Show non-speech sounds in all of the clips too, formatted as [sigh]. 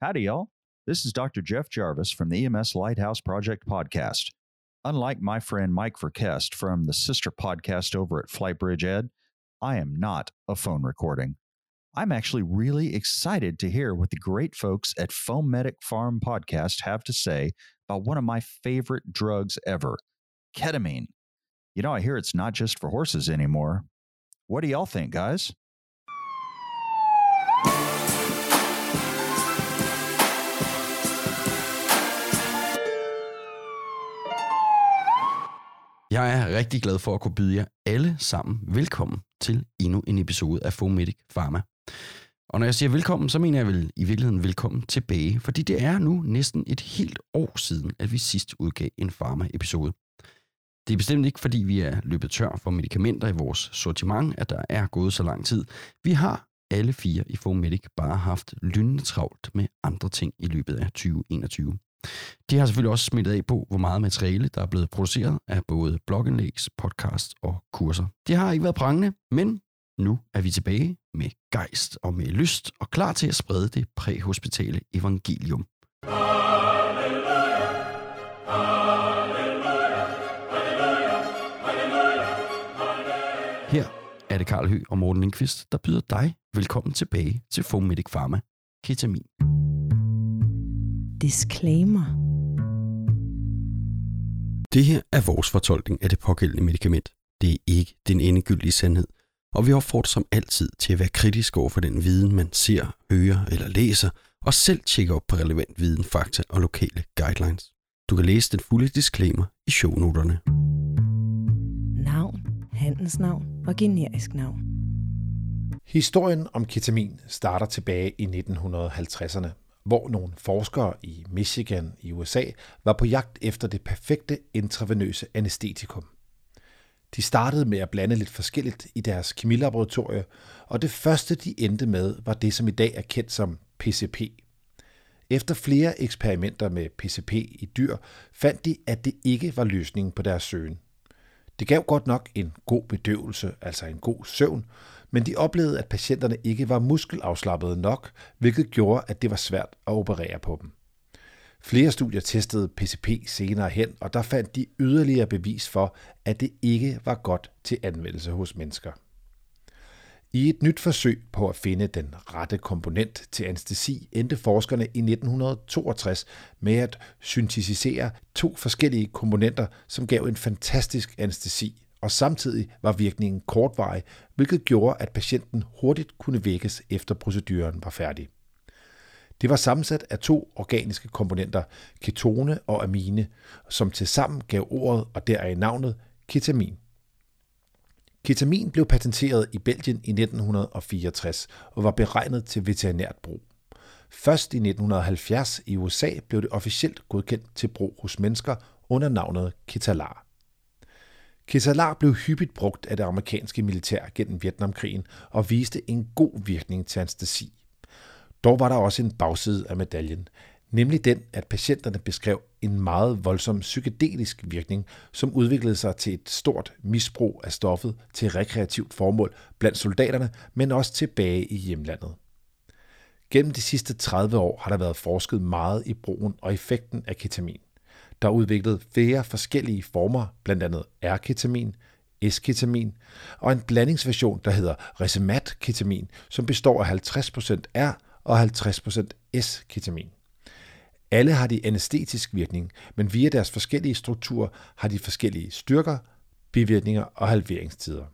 Howdy, y'all. This is Dr. Jeff Jarvis from the EMS Lighthouse Project podcast. Unlike my friend Mike Verkest from the sister podcast over at Flightbridge Ed, I am not a phone recording. I'm actually really excited to hear what the great folks at Foamedic Farm Podcast have to say about one of my favorite drugs ever, ketamine. You know, I hear it's not just for horses anymore. What do y'all think, guys? Jeg er rigtig glad for at kunne byde jer alle sammen velkommen til endnu en episode af Fomedic Pharma. Og når jeg siger velkommen, så mener jeg vel i virkeligheden velkommen tilbage, fordi det er nu næsten et helt år siden, at vi sidst udgav en Pharma-episode. Det er bestemt ikke, fordi vi er løbet tør for medicamenter i vores sortiment, at der er gået så lang tid. Vi har alle fire i Fomedic bare haft lynende travlt med andre ting i løbet af 2021. De har selvfølgelig også smittet af på, hvor meget materiale, der er blevet produceret af både blogindlægs, podcast og kurser. Det har ikke været prangende, men nu er vi tilbage med gejst og med lyst og klar til at sprede det præhospitale evangelium. Her er det Karl Hø og Morten Lindqvist, der byder dig velkommen tilbage til Fomedic Pharma Ketamin. Disclaimer. Det her er vores fortolkning af det pågældende medicament. Det er ikke den endegyldige sandhed, og vi opfordrer som altid til at være kritisk over for den viden, man ser, hører eller læser, og selv tjekke op på relevant viden, fakta og lokale guidelines. Du kan læse den fulde disclaimer i shownoterne. Navn, handelsnavn og generisk navn. Historien om ketamin starter tilbage i 1950'erne, hvor nogle forskere i Michigan i USA var på jagt efter det perfekte intravenøse anestetikum. De startede med at blande lidt forskelligt i deres kemilaboratorie, og det første de endte med var det, som i dag er kendt som PCP. Efter flere eksperimenter med PCP i dyr, fandt de, at det ikke var løsningen på deres søgen. Det gav godt nok en god bedøvelse, altså en god søvn, men de oplevede, at patienterne ikke var muskelafslappede nok, hvilket gjorde, at det var svært at operere på dem. Flere studier testede PCP senere hen, og der fandt de yderligere bevis for, at det ikke var godt til anvendelse hos mennesker. I et nyt forsøg på at finde den rette komponent til anestesi endte forskerne i 1962 med at syntetisere to forskellige komponenter, som gav en fantastisk anestesi, og samtidig var virkningen kortvarig, hvilket gjorde, at patienten hurtigt kunne vækkes efter proceduren var færdig. Det var sammensat af to organiske komponenter, ketone og amine, som tilsammen gav ordet og deraf navnet ketamin. Ketamin blev patenteret i Belgien i 1964 og var beregnet til veterinært brug. Først i 1970 i USA blev det officielt godkendt til brug hos mennesker under navnet Ketalar. Ketalar blev hyppigt brugt af det amerikanske militær gennem Vietnamkrigen og viste en god virkning til anestesi. Dog var der også en bagside af medaljen, nemlig den, at patienterne beskrev en meget voldsom psykedelisk virkning, som udviklede sig til et stort misbrug af stoffet til rekreativt formål blandt soldaterne, men også tilbage i hjemlandet. Gennem de sidste 30 år har der været forsket meget i brugen og effekten af ketamin. Der er udviklet flere forskellige former, blandt andet R-ketamin, S-ketamin og en blandingsversion, der hedder Resemat-ketamin, som består af 50% R og 50% S-ketamin. Alle har de anestetisk virkning, men via deres forskellige strukturer har de forskellige styrker, bivirkninger og halveringstider.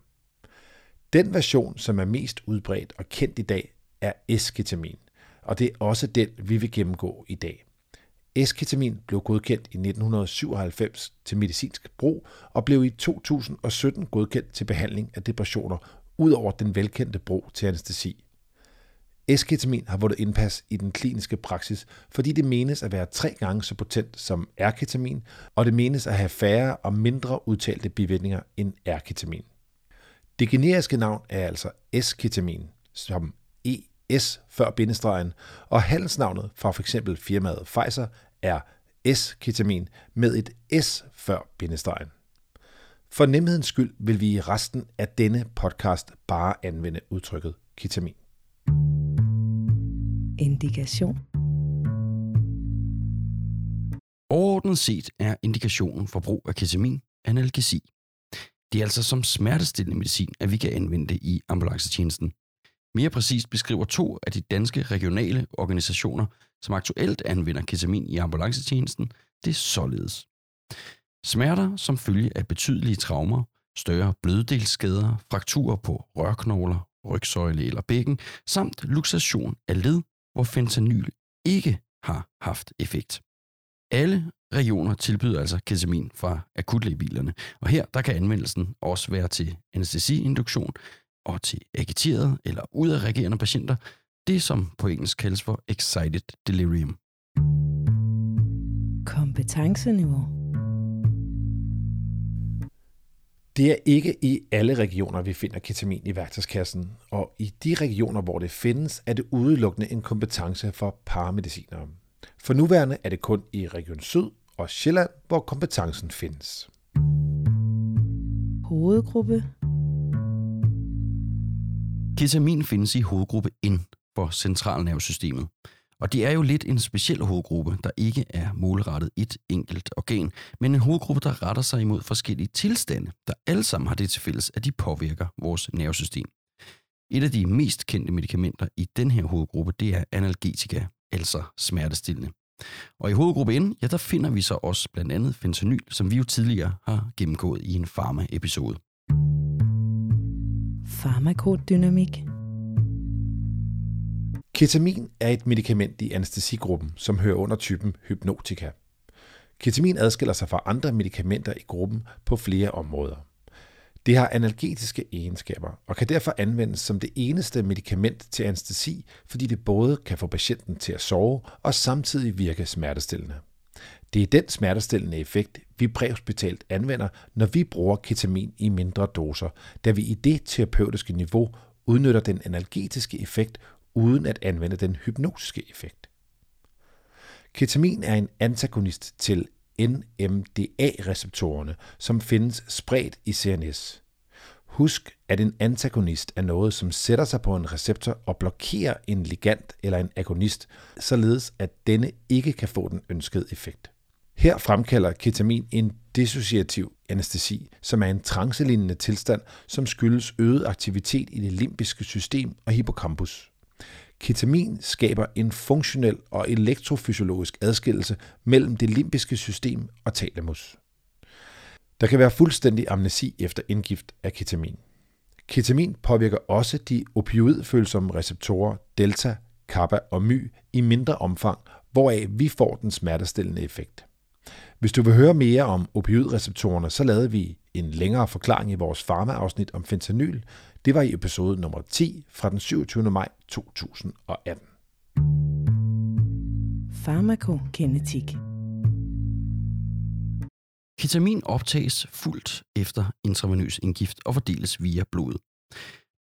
Den version, som er mest udbredt og kendt i dag, er S-ketamin, og det er også den, vi vil gennemgå i dag. Esketamin blev godkendt i 1997 til medicinsk brug og blev i 2017 godkendt til behandling af depressioner, ud over den velkendte brug til anestesi. Esketamin har vundet indpas i den kliniske praksis, fordi det menes at være tre gange så potent som R-ketamin, og det menes at have færre og mindre udtalte bivirkninger end R-ketamin. Det generiske navn er altså esketamin, som ES før bindestregen, og handelsnavnet fra f.eks. firmaet Pfizer er S-ketamin med et S før bindestregen. For nemhedens skyld vil vi i resten af denne podcast bare anvende udtrykket ketamin. Indikation. Overordnet set er indikationen for brug af ketamin analgesi. Det er altså som smertestillende medicin, at vi kan anvende det i ambulancetjenesten. Mere præcist beskriver to af de danske regionale organisationer, som aktuelt anvender ketamin i ambulancetjenesten, det således. Smerter som følge af betydelige traumer, større bløddelsskader, frakturer på rørknogler, rygsøjle eller bækken, samt luxation af led, hvor fentanyl ikke har haft effekt. Alle regioner tilbyder altså ketamin fra akutlægebilerne, og her der kan anvendelsen også være til anestesiinduktion og til agiterede eller udadreagerende patienter, det som på engelsk kaldes for excited delirium. Kompetenceniveau. Det er ikke i alle regioner, vi finder ketamin i værktøjskassen, og i de regioner, hvor det findes, er det udelukkende en kompetence for paramedicinere. For nuværende er det kun i Region Syd og Sjælland, hvor kompetencen findes. Hovedgruppe. Ketamin findes i hovedgruppe N for centralnervesystemet. Og det er jo lidt en speciel hovedgruppe, der ikke er målrettet et enkelt organ, men en hovedgruppe, der retter sig imod forskellige tilstande, der alle sammen har det til fælles, at de påvirker vores nervesystem. Et af de mest kendte medicamenter i den her hovedgruppe, det er analgetika, altså smertestillende. Og i hovedgruppe N, ja, der finder vi så også blandt andet fentanyl, som vi jo tidligere har gennemgået i en pharma-episode. Farmakodynamik. Ketamin er et medicament i anestesigruppen, som hører under typen hypnotika. Ketamin adskiller sig fra andre medicamenter i gruppen på flere områder. Det har analgetiske egenskaber og kan derfor anvendes som det eneste medicament til anestesi, fordi det både kan få patienten til at sove og samtidig virke smertestillende. Det er den smertestillende effekt, vi præhospitalt anvender, når vi bruger ketamin i mindre doser, da vi i det terapeutiske niveau udnytter den analgetiske effekt uden at anvende den hypnotiske effekt. Ketamin er en antagonist til NMDA-receptorerne, som findes spredt i CNS. Husk, at en antagonist er noget, som sætter sig på en receptor og blokerer en ligand eller en agonist, således at denne ikke kan få den ønskede effekt. Her fremkalder ketamin en dissociativ anestesi, som er en trancelignende tilstand, som skyldes øget aktivitet i det limbiske system og hippocampus. Ketamin skaber en funktionel og elektrofysiologisk adskillelse mellem det limbiske system og thalamus. Der kan være fuldstændig amnesi efter indgift af ketamin. Ketamin påvirker også de opioidfølsomme receptorer delta, kappa og my i mindre omfang, hvoraf vi får den smertestillende effekt. Hvis du vil høre mere om opioidreceptorerne, så lavede vi en længere forklaring i vores farmaafsnit om fentanyl. Det var i episode nummer 10 fra den 27. maj 2018. Farmakokinetik. Ketamin optages fuldt efter intravenøs indgift og fordeles via blodet.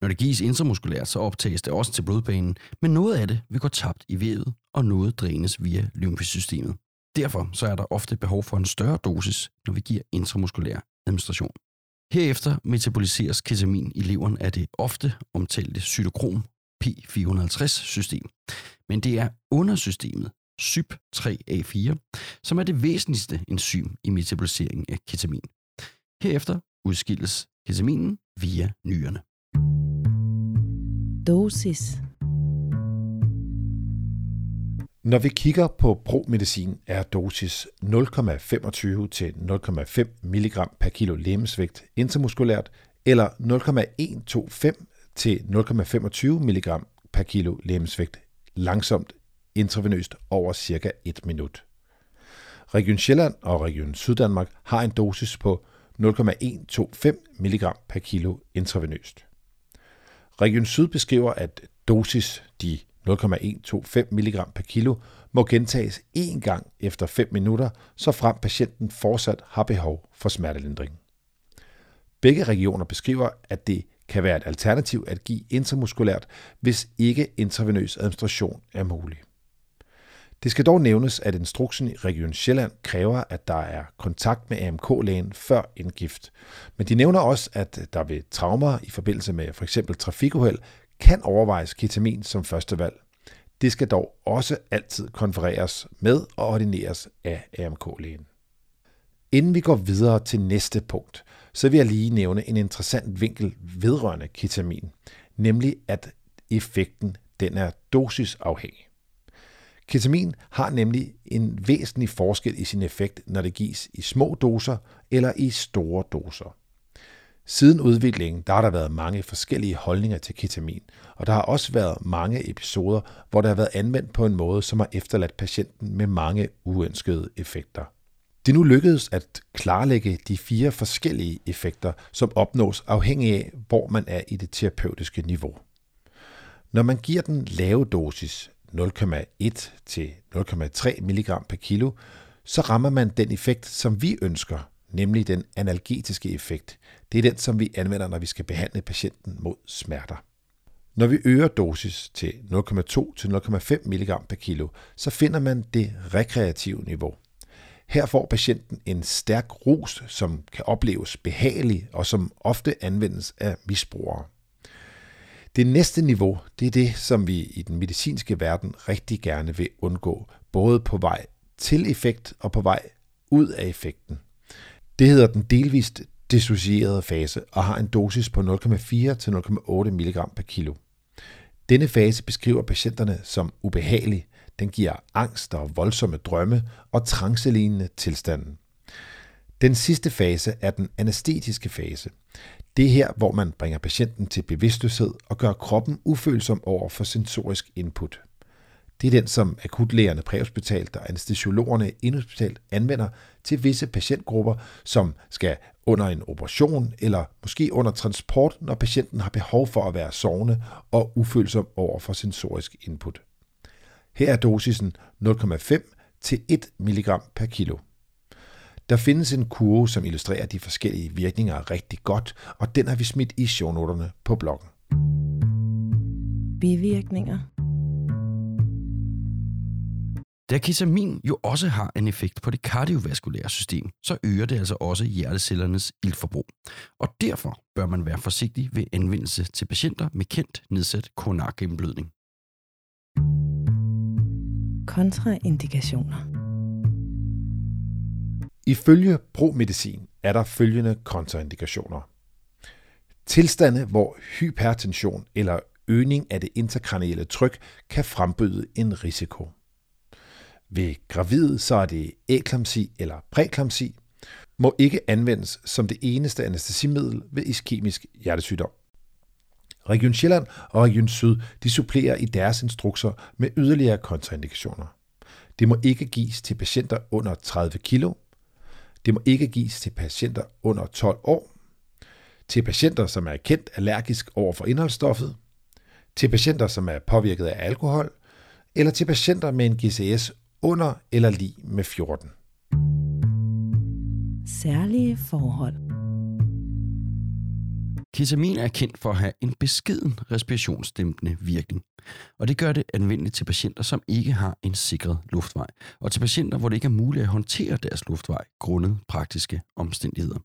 Når det gives intramuskulært, så optages det også til blodbanen, men noget af det vil gå tabt i vævet, og noget drænes via lymfesystemet. Derfor så er der ofte behov for en større dosis, når vi giver intramuskulær administration. Herefter metaboliseres ketamin i leveren af det ofte omtalte cytokrom P450-system. Men det er undersystemet CYP3A4, som er det væsentligste enzym i metaboliseringen af ketamin. Herefter udskilles ketaminen via nyrerne. Dosis. Når vi kigger på promedicin, er dosis 0,25 til 0,5 mg per kilo lemsvægt intramuskulært, eller 0,125 til 0,25 mg per kilo lemsvægt langsomt intravenøst over cirka 1 minut. Region Sjælland og Region Syddanmark har en dosis på 0,125 mg per kilo intravenøst. Region Syd beskriver, at dosis, de 0,125 mg per kilo, må gentages én gang efter 5 minutter, så frem patienten fortsat har behov for smertelindring. Begge regioner beskriver, at det kan være et alternativ at give intramuskulært, hvis ikke intravenøs administration er mulig. Det skal dog nævnes, at instruksen i Region Sjælland kræver, at der er kontakt med AMK-lægen før indgift. Men de nævner også, at der ved traumer i forbindelse med f.eks. trafikuheld kan overvejes ketamin som første valg. Det skal dog også altid konfereres med og ordineres af AMK-lægen. Inden vi går videre til næste punkt, så vil jeg lige nævne en interessant vinkel vedrørende ketamin, nemlig at effekten den er dosisafhængig. Ketamin har nemlig en væsentlig forskel i sin effekt, når det gives i små doser eller i store doser. Siden udviklingen der har der været mange forskellige holdninger til ketamin, og der har også været mange episoder, hvor det har været anvendt på en måde, som har efterladt patienten med mange uønskede effekter. Det nu lykkedes at klarlægge de fire forskellige effekter, som opnås afhængig af, hvor man er i det terapeutiske niveau. Når man giver den lave dosis, 0,1 til 0,3 mg per kilo, så rammer man den effekt, som vi ønsker, nemlig den analgetiske effekt. Det er den, som vi anvender, når vi skal behandle patienten mod smerter. Når vi øger dosis til 0,2 til 0,5 mg per kilo, så finder man det rekreative niveau. Her får patienten en stærk rus, som kan opleves behagelig og som ofte anvendes af misbrugere. Det næste niveau, det er det, som vi i den medicinske verden rigtig gerne vil undgå, både på vej til effekt og på vej ud af effekten. Det hedder den delvist dissocierede fase og har en dosis på 0,4 til 0,8 mg per kilo. Denne fase beskriver patienterne som ubehagelig. Den giver angst og voldsomme drømme og trancelignende tilstanden. Den sidste fase er den anestetiske fase. Det er her, hvor man bringer patienten til bevidstløshed og gør kroppen ufølsom over for sensorisk input. Det er den, som akutlægerne præhospitalt og anestesiologerne indhospitalt anvender til visse patientgrupper, som skal under en operation eller måske under transport, når patienten har behov for at være sovende og ufølsom over for sensorisk input. Her er dosisen 0,5 til 1 mg per kilo. Der findes en kurve, som illustrerer de forskellige virkninger rigtig godt, og den har vi smidt i shownoterne på bloggen. Bivirkninger. Da ketamin jo også har en effekt på det kardiovaskulære system, så øger det altså også hjertecellernes iltforbrug. Og derfor bør man være forsigtig ved anvendelse til patienter med kendt nedsat koronargennemblødning. Kontraindikationer. Ifølge promedicin er der følgende kontraindikationer. Tilstande, hvor hypertension eller øgning af det interkranielle tryk kan frembøde en risiko. Ved gravid så er det eklamsi eller præklamsi, må ikke anvendes som det eneste anestesimiddel ved iskemisk hjertesygdom. Region Sjælland og Region Syd de supplerer i deres instrukser med yderligere kontraindikationer. Det må ikke gives til patienter under 30 kg. Det må ikke gives til patienter under 12 år. Til patienter, som er kendt allergisk over for indholdsstoffet. Til patienter, som er påvirket af alkohol. Eller til patienter med en GCS under eller lige med 14. Særlige forhold. Ketamin er kendt for at have en beskeden respirationsdæmpende virkning, og det gør det anvendeligt til patienter, som ikke har en sikret luftvej, og til patienter, hvor det ikke er muligt at håndtere deres luftvej grundet praktiske omstændigheder.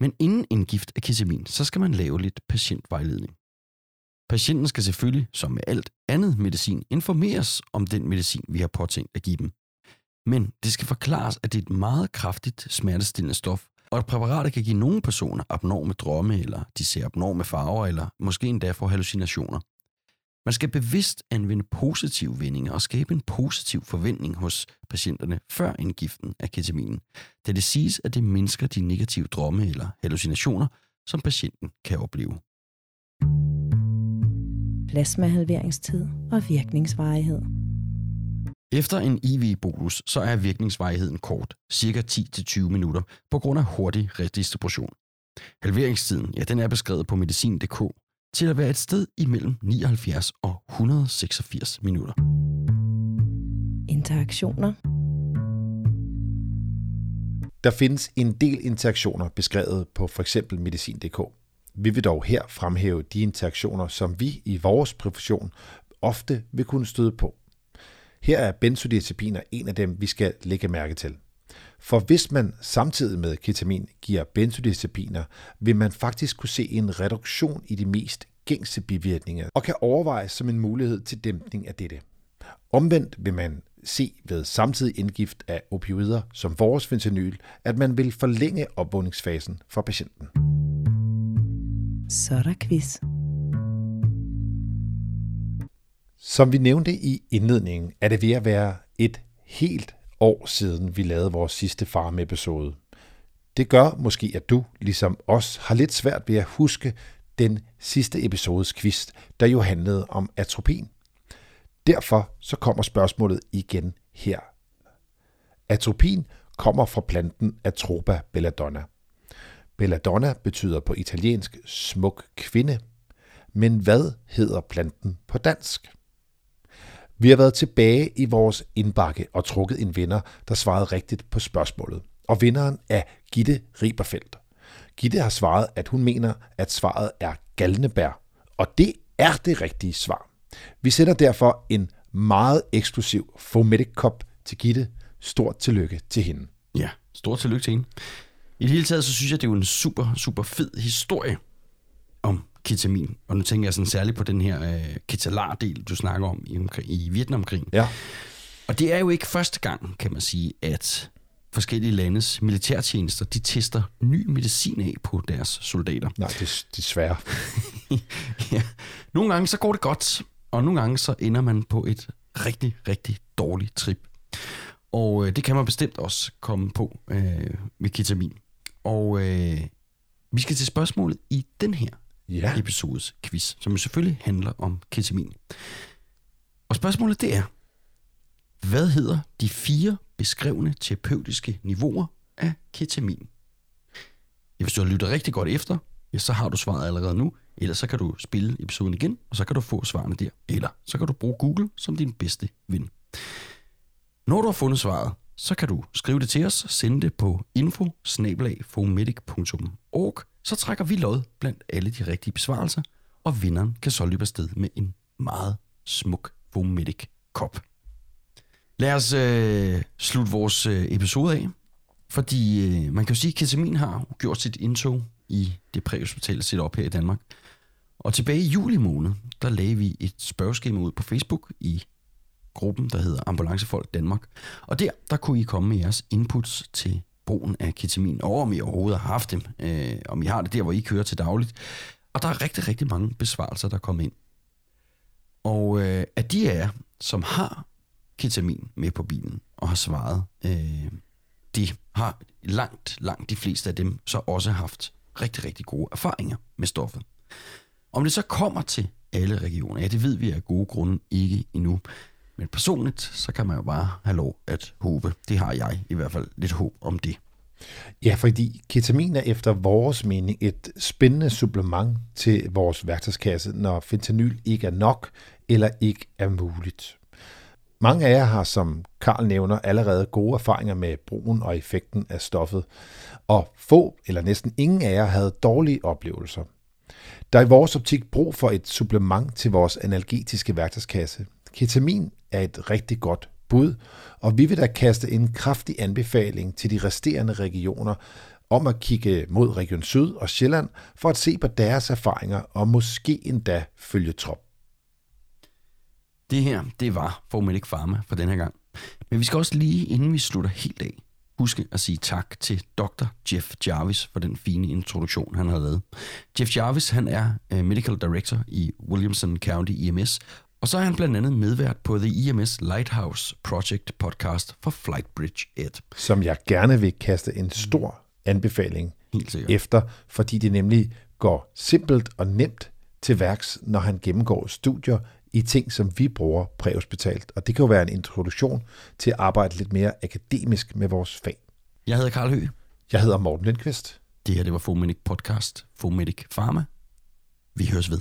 Men inden en gift af ketamin, så skal man lave lidt patientvejledning. Patienten skal selvfølgelig, som med alt andet medicin, informeres om den medicin, vi har påtænkt at give dem. Men det skal forklares, at det er et meget kraftigt smertestillende stof, og at præparatet kan give nogle personer abnorme drømme, eller de ser abnorme farver, eller måske endda får hallucinationer. Man skal bevidst anvende positive vendinger og skabe en positiv forventning hos patienterne før indgiften af ketaminen, da det siges, at det mindsker de negative drømme eller hallucinationer, som patienten kan opleve. Plasmahalveringstid og virkningsvarighed. Efter en IV-bolus, så er virkningsvarigheden kort, cirka 10-20 minutter, på grund af hurtig redistribution. Halveringstiden, ja, den er beskrevet på medicin.dk til at være et sted imellem 79 og 186 minutter. Interaktioner. Der findes en del interaktioner beskrevet på f.eks. medicin.dk. Vi vil dog her fremhæve de interaktioner, som vi i vores profession ofte vil kunne støde på. Her er benzodiazepiner en af dem, vi skal lægge mærke til. For hvis man samtidig med ketamin giver benzodiazepiner, vil man faktisk kunne se en reduktion i de mest gængse bivirkninger og kan overvejes som en mulighed til dæmpning af dette. Omvendt vil man se ved samtidig indgift af opioider som vores fentanyl, at man vil forlænge opvågningsfasen for patienten. Så er der quiz. Som vi nævnte i indledningen, er det ved at være et helt år siden, vi lavede vores sidste farm-episode. Det gør måske, at du, ligesom os, har lidt svært ved at huske den sidste episodes quiz, der jo handlede om atropin. Derfor så kommer spørgsmålet igen her. Atropin kommer fra planten Atropa belladonna. Belladonna betyder på italiensk smuk kvinde. Men hvad hedder planten på dansk? Vi har været tilbage i vores indbakke og trukket en vinder, der svarede rigtigt på spørgsmålet. Og vinderen er Gitte Riberfeldt. Gitte har svaret, at hun mener, at svaret er galnebær. Og det er det rigtige svar. Vi sender derfor en meget eksklusiv Fometic Cup til Gitte. Stort tillykke til hende. Ja, stort tillykke til hende. I det hele taget, så synes jeg, det er jo en super, super fed historie om ketamin. Og nu tænker jeg sådan særligt på den her øh, ketalar-del, du snakker om i, i Vietnamkrigen. Ja. Og det er jo ikke første gang, kan man sige, at forskellige landes militærtjenester, de tester ny medicin af på deres soldater. Nej, det er desværre. [laughs] ja. Nogle gange så går det godt, og nogle gange så ender man på et rigtig, rigtig dårligt trip. Og øh, det kan man bestemt også komme på øh, med ketamin. Og øh, vi skal til spørgsmålet i den her Ja. episodes quiz, som selvfølgelig handler om ketamin. Og spørgsmålet det er, hvad hedder de fire beskrevne terapeutiske niveauer af ketamin? Ja, Hvis du har lyttet rigtig godt efter, ja, så har du svaret allerede nu. Ellers så kan du spille episoden igen, og så kan du få svarene der. Eller så kan du bruge Google som din bedste ven. Når du har fundet svaret, så kan du skrive det til os, sende det på info så trækker vi lod blandt alle de rigtige besvarelser, og vinderen kan så løbe afsted med en meget smuk Vomedic kop. Lad os øh, slutte vores øh, episode af, fordi øh, man kan jo sige, at ketamin har gjort sit indtog i det præhospitale setup her i Danmark. Og tilbage i juli måned, der lagde vi et spørgeskema ud på Facebook i gruppen, der hedder Ambulancefolk Danmark. Og der, der kunne I komme med jeres inputs til brugen af ketamin, og om I overhovedet har haft dem, øh, om I har det der, hvor I kører til dagligt. Og der er rigtig, rigtig mange besvarelser, der kommer ind. Og øh, af de af jer, som har ketamin med på bilen og har svaret, øh, de har langt, langt de fleste af dem så også haft rigtig, rigtig gode erfaringer med stoffet. Om det så kommer til alle regioner, ja, det ved vi af gode grunde ikke endnu. Men personligt, så kan man jo bare have lov at håbe. Det har jeg i hvert fald lidt håb om det. Ja, fordi ketamin er efter vores mening et spændende supplement til vores værktøjskasse, når fentanyl ikke er nok eller ikke er muligt. Mange af jer har, som Karl nævner, allerede gode erfaringer med brugen og effekten af stoffet, og få eller næsten ingen af jer havde dårlige oplevelser. Der er i vores optik brug for et supplement til vores analgetiske værktøjskasse. Ketamin er et rigtig godt bud, og vi vil da kaste en kraftig anbefaling til de resterende regioner om at kigge mod Region Syd og Sjælland for at se på deres erfaringer og måske endda følge trop. Det her, det var Formelic Pharma for den her gang. Men vi skal også lige, inden vi slutter helt af, huske at sige tak til Dr. Jeff Jarvis for den fine introduktion, han har lavet. Jeff Jarvis, han er øh, Medical Director i Williamson County EMS, og så er han blandt andet medvært på The EMS Lighthouse Project podcast for Flightbridge Ed. Som jeg gerne vil kaste en stor anbefaling Helt sikkert. efter, fordi det nemlig går simpelt og nemt til værks, når han gennemgår studier i ting, som vi bruger præhospitalt. Og det kan jo være en introduktion til at arbejde lidt mere akademisk med vores fag. Jeg hedder Karl Høgh. Jeg hedder Morten Lindqvist. Det her, det var Fomedic Podcast, Fomedic Pharma. Vi høres ved.